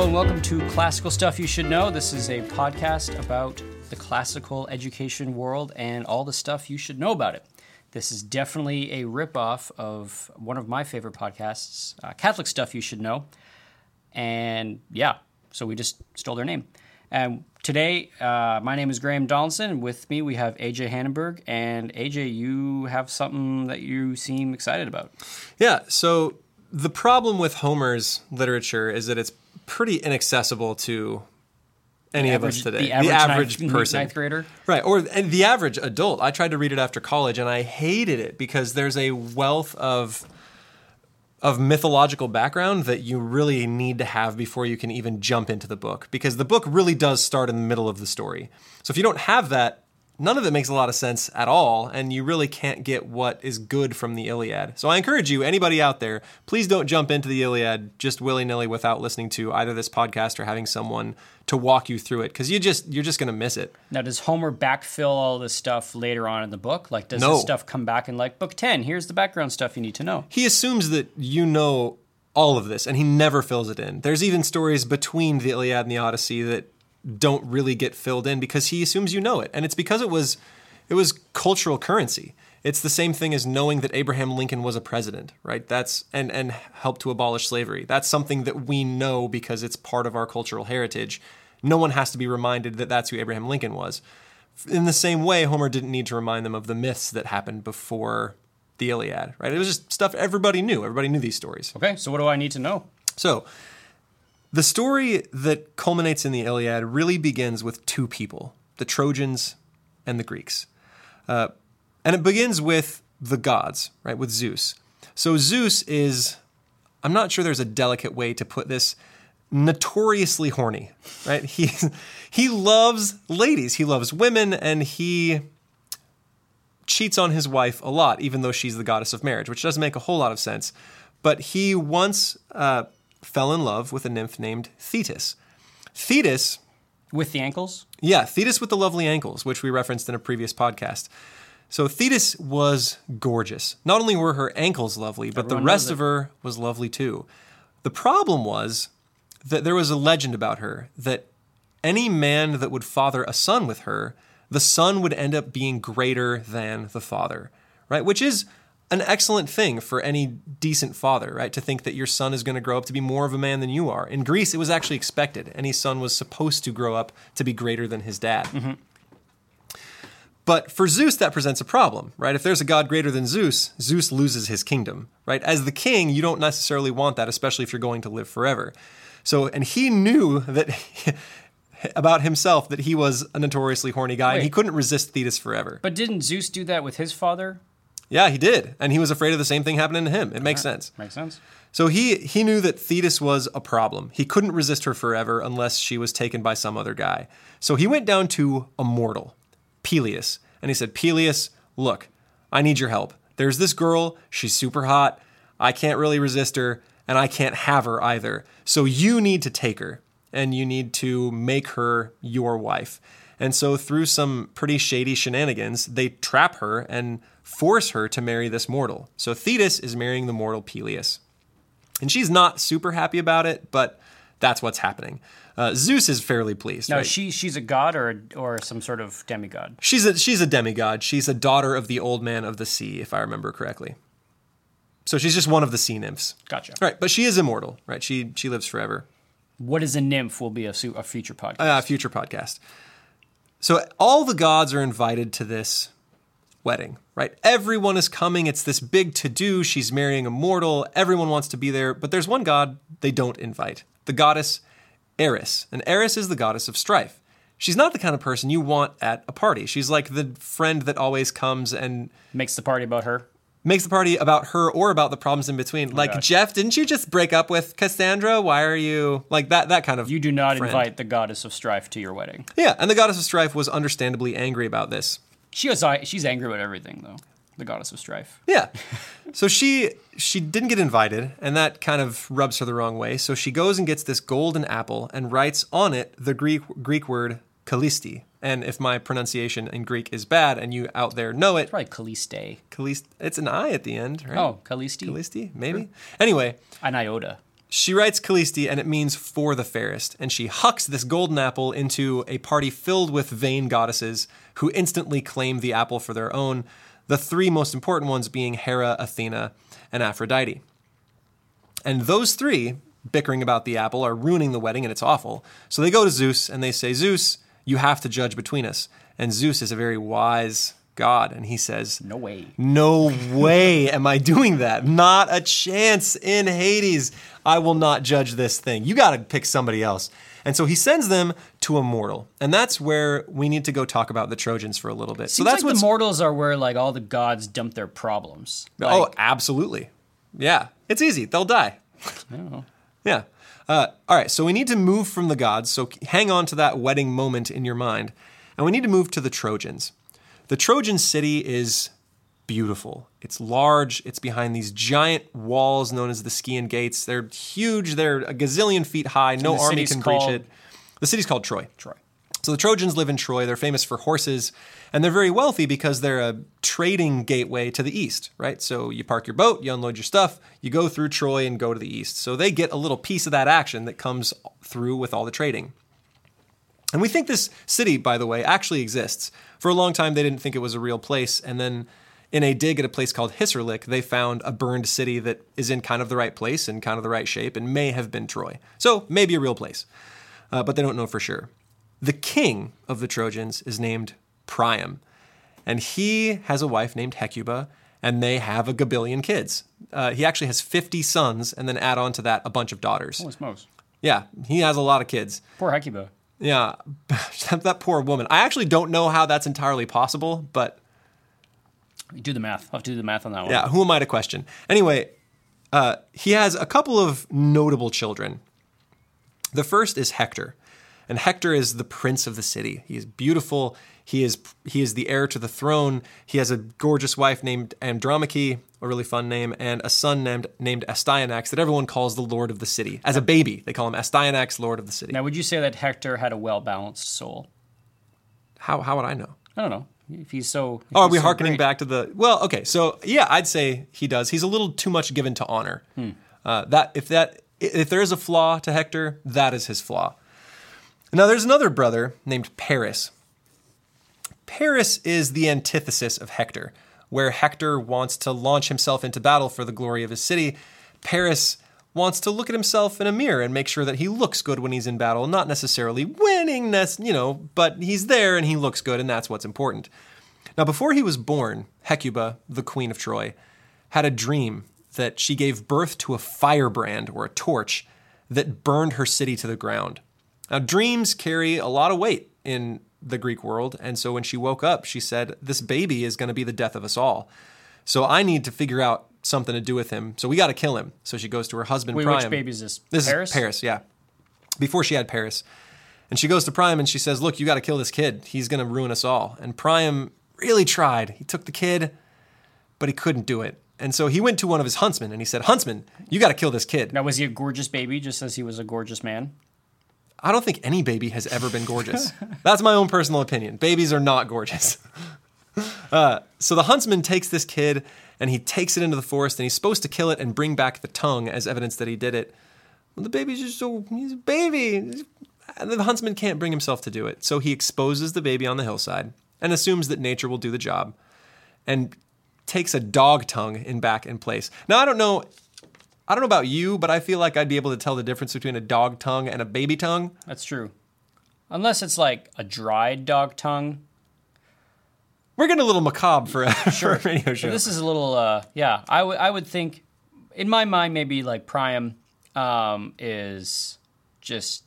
And welcome to Classical Stuff You Should Know. This is a podcast about the classical education world and all the stuff you should know about it. This is definitely a ripoff of one of my favorite podcasts, uh, Catholic Stuff You Should Know. And yeah, so we just stole their name. And today, uh, my name is Graham Donaldson. With me, we have AJ Hannenberg. And AJ, you have something that you seem excited about. Yeah, so the problem with Homer's literature is that it's pretty inaccessible to any of us today. The average, ninth, person, ninth grader, right? Or and the average adult. I tried to read it after college, and I hated it because there's a wealth of of mythological background that you really need to have before you can even jump into the book because the book really does start in the middle of the story. So if you don't have that, none of it makes a lot of sense at all, and you really can't get what is good from the Iliad. So I encourage you, anybody out there, please don't jump into the Iliad just willy nilly without listening to either this podcast or having someone to walk you through it, because you just you're just gonna miss it. Now, does Homer backfill all this stuff later on in the book? Like, does no. this stuff come back in like book ten? Here's the background stuff you need to know. He assumes that you know all of this, and he never fills it in. There's even stories between the Iliad and the Odyssey that don't really get filled in because he assumes you know it. And it's because it was it was cultural currency. It's the same thing as knowing that Abraham Lincoln was a president, right? That's and and helped to abolish slavery. That's something that we know because it's part of our cultural heritage. No one has to be reminded that that's who Abraham Lincoln was. In the same way, Homer didn't need to remind them of the myths that happened before the Iliad, right? It was just stuff everybody knew. Everybody knew these stories. Okay, so what do I need to know? So, the story that culminates in the Iliad really begins with two people the Trojans and the Greeks. Uh, and it begins with the gods, right, with Zeus. So Zeus is, I'm not sure there's a delicate way to put this, notoriously horny, right? He, he loves ladies, he loves women, and he cheats on his wife a lot, even though she's the goddess of marriage, which doesn't make a whole lot of sense. But he once uh, fell in love with a nymph named Thetis. Thetis. With the ankles? Yeah, Thetis with the lovely ankles, which we referenced in a previous podcast. So Thetis was gorgeous. Not only were her ankles lovely, but Everyone the rest of her was lovely too. The problem was that there was a legend about her that any man that would father a son with her, the son would end up being greater than the father, right? Which is an excellent thing for any decent father, right? To think that your son is going to grow up to be more of a man than you are. In Greece, it was actually expected. Any son was supposed to grow up to be greater than his dad. Mm-hmm. But for Zeus, that presents a problem, right? If there's a god greater than Zeus, Zeus loses his kingdom, right? As the king, you don't necessarily want that, especially if you're going to live forever. So, and he knew that about himself that he was a notoriously horny guy Wait, and he couldn't resist Thetis forever. But didn't Zeus do that with his father? Yeah, he did, and he was afraid of the same thing happening to him. It makes right. sense. Makes sense. So he he knew that Thetis was a problem. He couldn't resist her forever unless she was taken by some other guy. So he went down to a mortal, Peleus, and he said, "Peleus, look, I need your help. There's this girl. She's super hot. I can't really resist her, and I can't have her either. So you need to take her, and you need to make her your wife." And so, through some pretty shady shenanigans, they trap her and force her to marry this mortal. So, Thetis is marrying the mortal Peleus. And she's not super happy about it, but that's what's happening. Uh, Zeus is fairly pleased. No, right? she she's a god or or some sort of demigod. She's a she's a demigod. She's a daughter of the old man of the sea, if I remember correctly. So she's just one of the sea nymphs. Gotcha. Right, but she is immortal. Right, she she lives forever. What is a nymph? Will be a, a future podcast. A uh, future podcast. So all the gods are invited to this wedding, right? Everyone is coming. It's this big to do. She's marrying a mortal. Everyone wants to be there. But there's one god they don't invite the goddess Eris. And Eris is the goddess of strife. She's not the kind of person you want at a party. She's like the friend that always comes and makes the party about her makes the party about her or about the problems in between. Oh like gosh. Jeff, didn't you just break up with Cassandra? Why are you like that? That kind of you do not friend. invite the goddess of strife to your wedding. Yeah, and the goddess of strife was understandably angry about this. She was she's angry about everything though. The goddess of strife. Yeah, so she she didn't get invited, and that kind of rubs her the wrong way. So she goes and gets this golden apple and writes on it the Greek Greek word Kallisti, and if my pronunciation in Greek is bad and you out there know it, it's probably Calliste. Calliste. It's an I at the end, right? Oh, Callisti. Callisti, maybe. Sure. Anyway, an iota. She writes Callisti, and it means for the fairest. And she hucks this golden apple into a party filled with vain goddesses who instantly claim the apple for their own. The three most important ones being Hera, Athena, and Aphrodite. And those three, bickering about the apple, are ruining the wedding, and it's awful. So they go to Zeus and they say, Zeus, you have to judge between us. And Zeus is a very wise God. And he says, No way. No way am I doing that. Not a chance in Hades. I will not judge this thing. You got to pick somebody else. And so he sends them to a mortal. And that's where we need to go talk about the Trojans for a little bit. Seems so that's like what the mortals are where like all the gods dump their problems. Oh, absolutely. Yeah. It's easy. They'll die. oh. Yeah. Uh, all right. So we need to move from the gods. So hang on to that wedding moment in your mind. And we need to move to the Trojans. The Trojan city is beautiful. It's large. It's behind these giant walls known as the Scaean Gates. They're huge. They're a gazillion feet high. No army can breach called- it. The city's called Troy. Troy. So the Trojans live in Troy. They're famous for horses, and they're very wealthy because they're a trading gateway to the east, right? So you park your boat, you unload your stuff, you go through Troy and go to the east. So they get a little piece of that action that comes through with all the trading. And we think this city, by the way, actually exists. For a long time, they didn't think it was a real place, and then in a dig at a place called Hisarlik, they found a burned city that is in kind of the right place and kind of the right shape and may have been Troy. So maybe a real place, uh, but they don't know for sure. The king of the Trojans is named Priam, and he has a wife named Hecuba, and they have a gabillion kids. Uh, he actually has 50 sons, and then add on to that a bunch of daughters. Holy smokes. Yeah, he has a lot of kids. Poor Hecuba. Yeah, that poor woman. I actually don't know how that's entirely possible, but Do the math. I'll have to do the math on that one. yeah, who am I to question? Anyway, uh, he has a couple of notable children. The first is Hector, and Hector is the prince of the city. He is beautiful. He is he is the heir to the throne. He has a gorgeous wife named Andromache, a really fun name, and a son named named Astyanax that everyone calls the lord of the city. As a baby, they call him Astyanax, lord of the city. Now, would you say that Hector had a well balanced soul? How how would I know? I don't know. If he's so. if Oh, are we so harkening great. back to the? Well, okay, so yeah, I'd say he does. He's a little too much given to honor. Uh, that if that if there is a flaw to Hector, that is his flaw. Now, there's another brother named Paris. Paris is the antithesis of Hector, where Hector wants to launch himself into battle for the glory of his city. Paris wants to look at himself in a mirror and make sure that he looks good when he's in battle, not necessarily winning, you know, but he's there and he looks good, and that's what's important. Now, before he was born, Hecuba, the queen of Troy, had a dream that she gave birth to a firebrand or a torch that burned her city to the ground. Now, dreams carry a lot of weight in the Greek world, and so when she woke up, she said, This baby is going to be the death of us all. So I need to figure out something to do with him. So we got to kill him. So she goes to her husband, Wait, Priam. which baby is this? This Paris? is Paris, yeah. Before she had Paris. And she goes to Priam and she says, Look, you got to kill this kid. He's going to ruin us all. And Priam really tried. He took the kid, but he couldn't do it. And so he went to one of his huntsmen and he said, Huntsman, you got to kill this kid. Now, was he a gorgeous baby just as he was a gorgeous man? I don't think any baby has ever been gorgeous. That's my own personal opinion. Babies are not gorgeous. Uh, so the huntsman takes this kid and he takes it into the forest and he's supposed to kill it and bring back the tongue as evidence that he did it. Well, the baby's just so, he's a baby. And the huntsman can't bring himself to do it. So he exposes the baby on the hillside and assumes that nature will do the job and takes a dog tongue in back in place. Now, I don't know. I don't know about you, but I feel like I'd be able to tell the difference between a dog tongue and a baby tongue. That's true. Unless it's like a dried dog tongue. We're getting a little macabre for a, for a radio So this is a little, uh, yeah. I would think, in my mind, maybe like Priam um, is just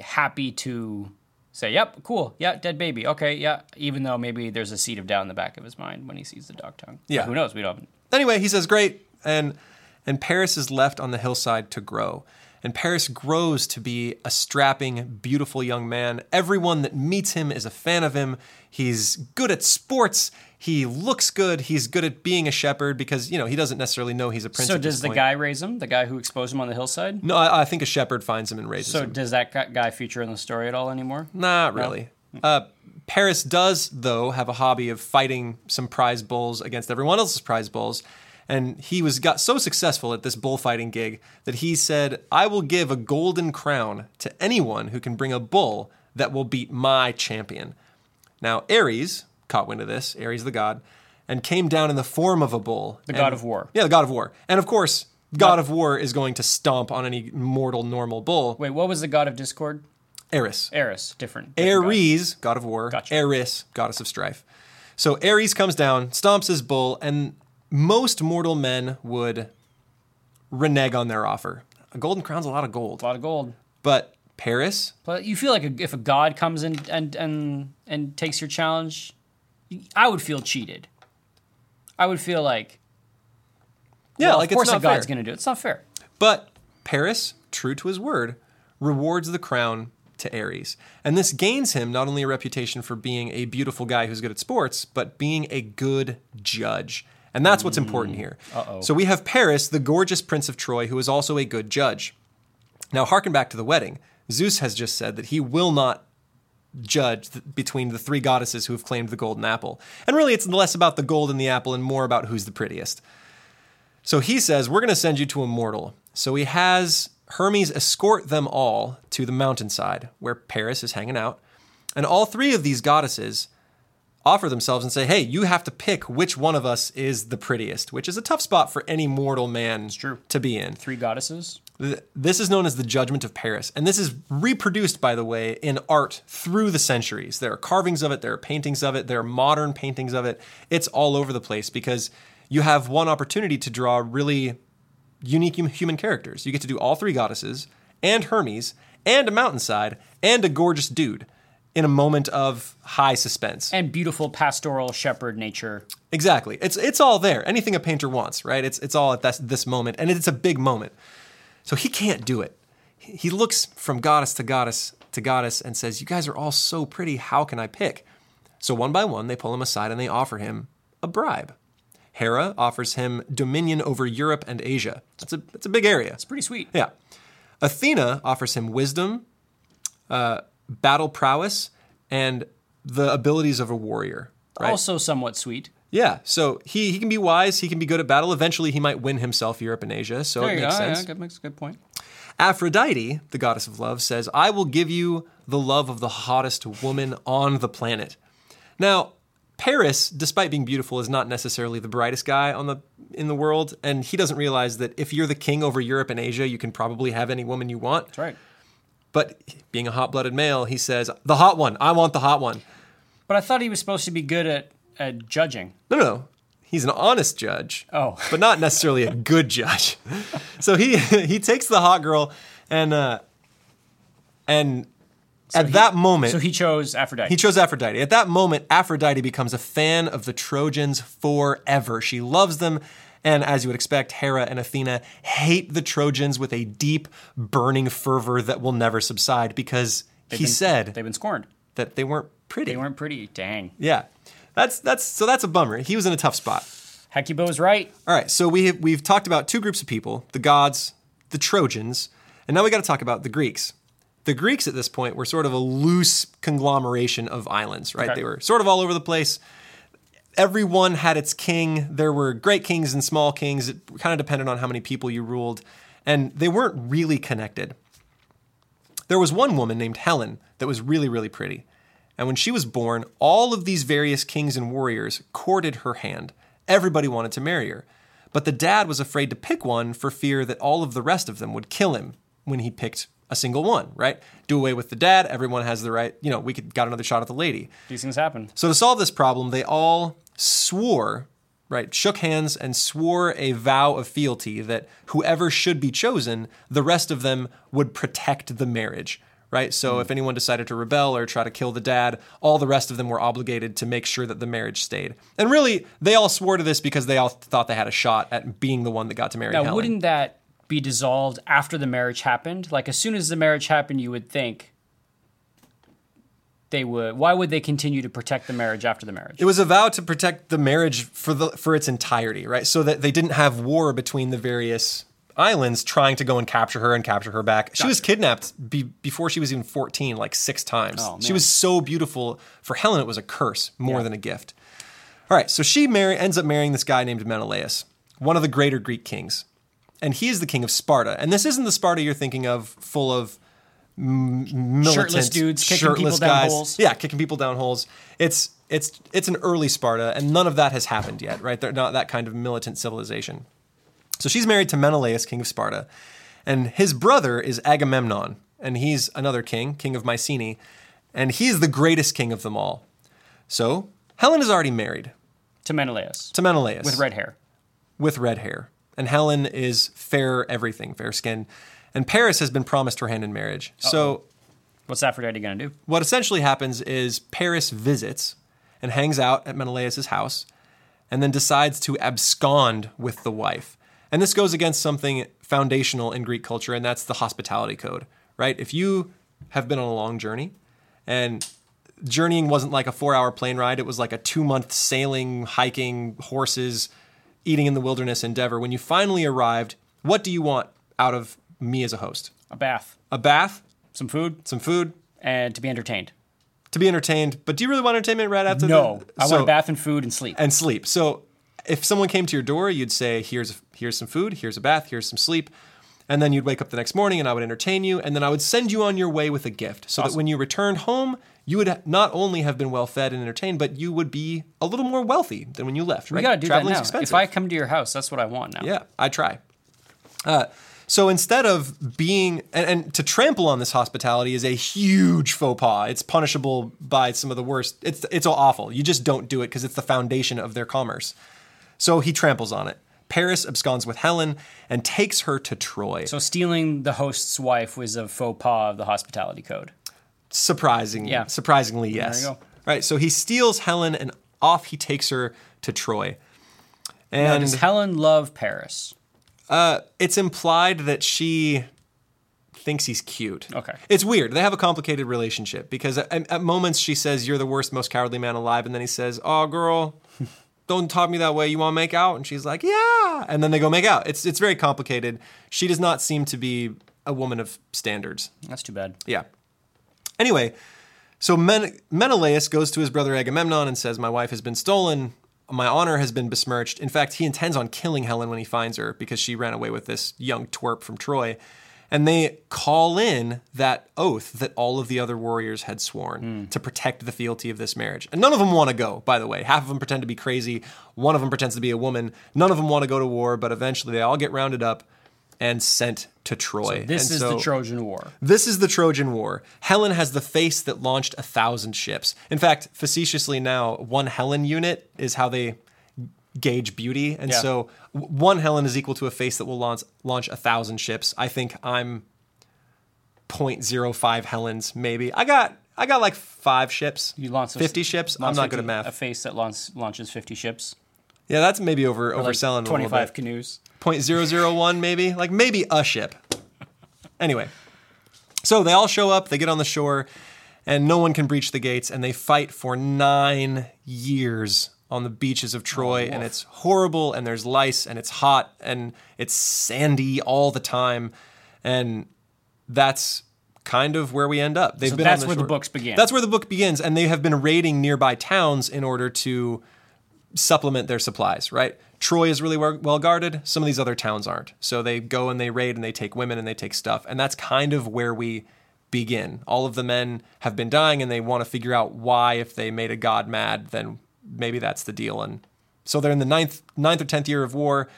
happy to say, "Yep, cool, yeah, dead baby, okay, yeah." Even though maybe there's a seed of doubt in the back of his mind when he sees the dog tongue. Yeah. who knows? We don't. anyway, he says, "Great," and and Paris is left on the hillside to grow. And Paris grows to be a strapping, beautiful young man. Everyone that meets him is a fan of him. He's good at sports. He looks good. He's good at being a shepherd because you know he doesn't necessarily know he's a prince. So does the point. guy raise him? The guy who exposed him on the hillside? No, I, I think a shepherd finds him and raises So him. So, does that guy feature in the story at all anymore? Not really. Uh, Paris does, though, have a hobby of fighting some prize bulls against everyone else's prize bulls. And he was got so successful at this bullfighting gig that he said, "I will give a golden crown to anyone who can bring a bull that will beat my champion." Now Ares caught wind of this, Ares the god, and came down in the form of a bull. The And- god of war. Yeah, the god of war. And of course, god of war is going to stomp on any mortal normal bull. Wait, what was the god of discord? Ares. Eris, different. different god. Ares, god of war. Gotcha. Eris, goddess of strife. So Ares comes down, stomps his bull, and most mortal men would renege on their offer. A golden crown's a lot of gold. A lot of gold. But Paris, But you feel like a, if a god comes in and and and takes your challenge, I would feel cheated. I would feel like, yeah, well, like of course it's a god's going to do it. It's not fair. But Paris, true to his word, rewards the crown to Ares. And this gains him not only a reputation for being a beautiful guy who's good at sports, but being a good judge. And that's what's important here. Uh-oh. So we have Paris, the gorgeous prince of Troy, who is also a good judge. Now, harken back to the wedding. Zeus has just said that he will not judge th- between the three goddesses who have claimed the golden apple. And really, it's less about the gold in the apple and more about who's the prettiest. So he says, We're going to send you to a mortal. So he has Hermes escort them all to the mountainside where Paris is hanging out. And all three of these goddesses offer themselves and say, Hey, you have to pick which one of us is the prettiest, which is a tough spot for any mortal man to be in. Three goddesses. This is known as the Judgment of Paris. And this is reproduced, by the way, in art through the centuries. There are carvings of it, there are paintings of it, there are modern paintings of it. It's all over the place because you have one opportunity to draw really unique human characters. You get to do all three goddesses, and Hermes, and a mountainside, and a gorgeous dude in a moment of high suspense. And beautiful pastoral shepherd nature. Exactly. It's it's all there. Anything a painter wants, right? It's it's all at this this moment, and it's a big moment. So he can't do it. He looks from goddess to goddess to goddess and says, "You guys are all so pretty. How can I pick?" So one by one, they pull him aside and they offer him a bribe. Hera offers him dominion over Europe and Asia. That's a that's a big area. It's pretty sweet. Yeah. Athena offers him wisdom, uh, battle prowess, and the abilities of a warrior. Right? Also somewhat sweet. Yeah, so he, he can be wise, he can be good at battle. Eventually, he might win himself Europe and Asia, so There it makes go. Yeah, sense. that makes a good point. Aphrodite, the goddess of love, says, I will give you the love of the hottest woman on the planet. Now, Paris, despite being beautiful, is not necessarily the brightest guy on the in the world, and he doesn't realize that if you're the king over Europe and Asia, you can probably have any woman you want. That's right. But being a hot-blooded male, he says, "The hot one. I want the hot one." But I thought he was supposed to be good at, at judging. No, no, no. He's an honest judge. Oh. but not necessarily a good judge. So he he takes the hot girl and uh and at he- that moment So he chose Aphrodite. he chose Aphrodite. At that moment, Aphrodite becomes a fan of the Trojans forever. She loves them. And as you would expect, Hera and Athena hate the Trojans with a deep, burning fervor that will never subside because They've he been- said they've been scorned. that they weren't pretty. They weren't pretty. Dang. Yeah. That's that's so that's a bummer. He was in a tough spot. Hecuba was right. All right, so we have, we've talked about two groups of people: the gods, the Trojans, and now we got to talk about the Greeks. The Greeks at this point were sort of a loose conglomeration of islands, right? Okay. They were sort of all over the place. Everyone had its king. There were great kings and small kings. It kind of depended on how many people you ruled, and they weren't really connected. There was one woman named Helen that was really, really pretty. And when she was born, all of these various kings and warriors courted her hand. Everybody wanted to marry her. But the dad was afraid to pick one for fear that all of the rest of them would kill him when he picked a single one, right? Do away with the dad, everyone has the right, you know, we could got another shot at the lady. These things happen. So to solve this problem, they all swore, right, shook hands and swore a vow of fealty that whoever should be chosen, the rest of them would protect the marriage, right? So hmm. if anyone decided to rebel or try to kill the dad, all the rest of them were obligated to make sure that the marriage stayed. And really, they all swore to this because they all thought they had a shot at being the one that got to marry Now, Helen. wouldn't that be dissolved after the marriage happened? Like, as soon as the marriage happened, you would think they would. Why would they continue to protect the marriage after the marriage? It was a vow to protect the marriage for the for its entirety, right? So that they didn't have war between the various islands trying to go and capture her and capture her back. She was kidnapped be, before she was even 14 like 6 times. Oh, she was so beautiful. For Helen it was a curse more Yeah. than a gift. All right, so she marry, ends up marrying this guy named Menelaus. one of the greater Greek kings. And he is the king of Sparta. And this isn't the Sparta you're thinking of, full of militant, Shirtless dudes kicking shirtless people down guys. holes. Yeah, kicking people down holes. It's it's it's an early Sparta, and none of that has happened yet, right? They're not that kind of militant civilization. So she's married to Menelaus, king of Sparta, and his brother is Agamemnon, and he's another king, king of Mycenae, and he's the greatest king of them all. So Helen is already married To Menelaus. to Menelaus with red hair. with red hair, and Helen is fair everything, fair skin, and Paris has been promised her hand in marriage. So What's Aphrodite going to do? what essentially happens is Paris visits and hangs out at Menelaus' house and then decides to abscond with the wife. And this goes against something foundational in Greek culture, and that's the hospitality code, right? If you have been on a long journey and journeying wasn't like a four hour plane ride, it was like a two month sailing, hiking, horses, eating in the wilderness endeavor. When you finally arrived, what do you want out of me as a host? A bath, A bath, some food, some food, and to be entertained. to be entertained. But do you really want entertainment right after No, the, I so- want a bath and food and sleep. and sleep? So if someone came to your door, you'd say, "Here's here's some food, here's a bath, here's some sleep." And then you'd wake up the next morning and I would entertain you. And then I would send you on your way with a gift so that when you returned home, you would not only have been well fed and entertained, but you would be a little more wealthy than when you left. we right? got to do Traveling's that now. expensive. If I come to your house, that's what I want now. Yeah, I try. Uh, so instead of being and, and to trample on this hospitality is a huge faux pas. It's punishable by some of the worst. It's it's all awful. You just don't do it because it's the foundation of their commerce. So he tramples on it. Paris absconds with Helen and takes her to Troy. So stealing the host's wife was a faux pas of the hospitality code. Surprising, Yeah. surprisingly, yes. you go. Right. So he steals Helen and off he takes her to Troy. Now, And does Helen love Paris? Uh, it's implied that she thinks he's cute. Okay. It's weird. They have a complicated relationship because at, at moments she says, You're the worst, most cowardly man alive. And then he says, Oh, girl, don't talk to me that way. You want to make out? And she's like, Yeah. And then they go make out. It's, it's very complicated. She does not seem to be a woman of standards. That's too bad. Yeah. Anyway, so Men- Menelaus goes to his brother Agamemnon and says, My wife has been stolen. My honor has been besmirched. In fact, he intends on killing Helen when he finds her because she ran away with this young twerp from Troy. And they call in that oath that all of the other warriors had sworn hmm. to protect the fealty of this marriage. And none of them want to go, by the way. Half of them pretend to be crazy. One of them pretends to be a woman. None of them want to go to war, but eventually they all get rounded up and sent to Troy. This And is so- the Trojan War. this is the Trojan War. Helen has the face that launched a thousand ships. In fact, facetiously now, one Helen unit is how they gauge beauty. And Yeah. so one Helen is equal to a face that will launch, launch a thousand ships. I think I'm 0.05 Helens, maybe. I got I got like five ships. You launch a- 50 ships. I'm launch not good at 50 math. A face that launch, launches 50 ships. yeah, that's maybe over Like overselling a little 25 bit. canoes. 0.001 maybe? Like maybe a ship. Anyway so they all show up they get on the shore and no one can breach the gates and they fight for nine years on the beaches of troy and it's horrible and there's lice and it's hot and it's sandy all the time and that's kind of where we end up. They've So been that's on where the books begin. that's where the book begins and they have been raiding nearby towns in order to supplement their supplies, right? Troy is really well guarded. Some of these other towns aren't. So they go and they raid and they take women and they take stuff. And that's kind of where we begin. All of the men have been dying and they want to figure out why, if they made a god mad, then maybe that's the deal. And so they're in the ninth, ninth or tenth year of war.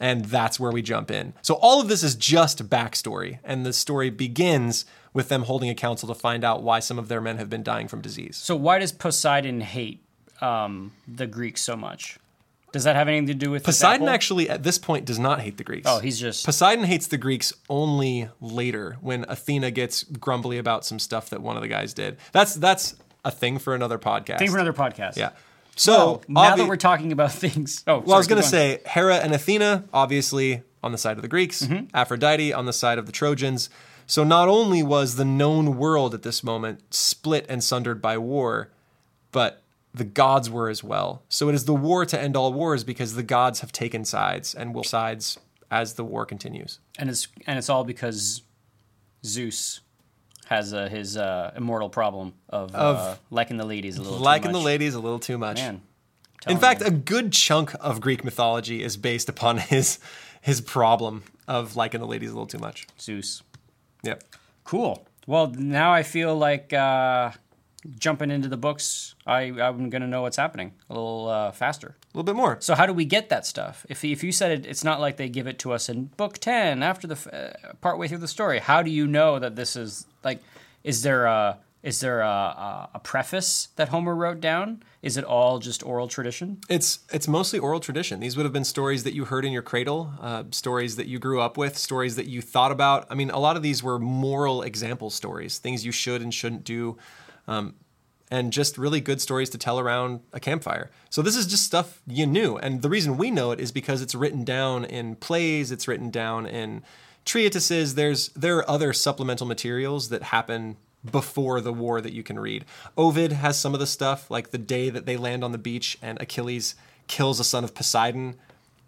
And that's where we jump in. So all of this is just backstory. And the story begins with them holding a council to find out why some of their men have been dying from disease. So why does Poseidon hate um, the Greeks so much? Does that have anything to do with Poseidon actually, at this point, does not hate the Greeks. Oh, he's just Poseidon hates the Greeks only later when Athena gets grumbly about some stuff that one of the guys did. That's that's a thing for another podcast. thing for another podcast. yeah. So So now obvi- that we're talking about things, oh, well, I was going to say Hera and Athena, obviously on the side of the Greeks, Mm-hmm. Aphrodite on the side of the Trojans. So not only was the known world at this moment split and sundered by war, but the gods were as well. So it is the war to end all wars because the gods have taken sides and will sides as the war continues. and it's and it's all because Zeus has uh, his uh, immortal problem of, uh, liking the ladies a little. too Liking the ladies a little too much. Man, In fact, a good chunk of Greek mythology is based upon his his problem of liking the ladies a little too much. Zeus. Yep. Cool. Well, now I feel like uh, jumping into the books, I, I'm going to know what's happening a little uh, faster. A little bit more. So how do we get that stuff? If, if you said it, it's not like they give it to us in book 10 after the uh, part way through the story. How do you know that this is like, is there a, is there a, a, a preface that Homer wrote down? Is it all just oral tradition? It's it's mostly oral tradition. These would have been stories that you heard in your cradle, uh, stories that you grew up with, stories that you thought about. I mean, a lot of these were moral example stories, things you should and shouldn't do, um, and just really good stories to tell around a campfire. So this is just stuff you knew, and the reason we know it is because it's written down in plays, it's written down in treatises. There's there are other supplemental materials that happen before the war that you can read. Ovid has some of the stuff, like the day that they land on the beach and Achilles kills a son of Poseidon.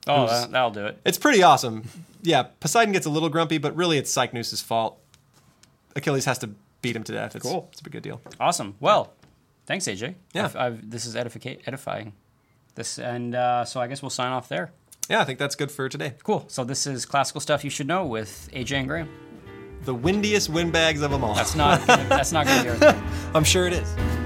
Oh, that, will do it. It's pretty awesome. Yeah, Poseidon gets a little grumpy, but really it's Cycnus' fault. Achilles has to beat him to death. It's, cool. It's a good deal. Awesome. Well, thanks, AJ. Yeah. I've, I've, this is edifying. This and uh, so I guess we'll sign off there. Yeah, I think that's good for today. Cool. So this is classical stuff you should know with AJ and Graham the windiest windbags of them all. That's not. that's not going to be our thing. I'm sure it is.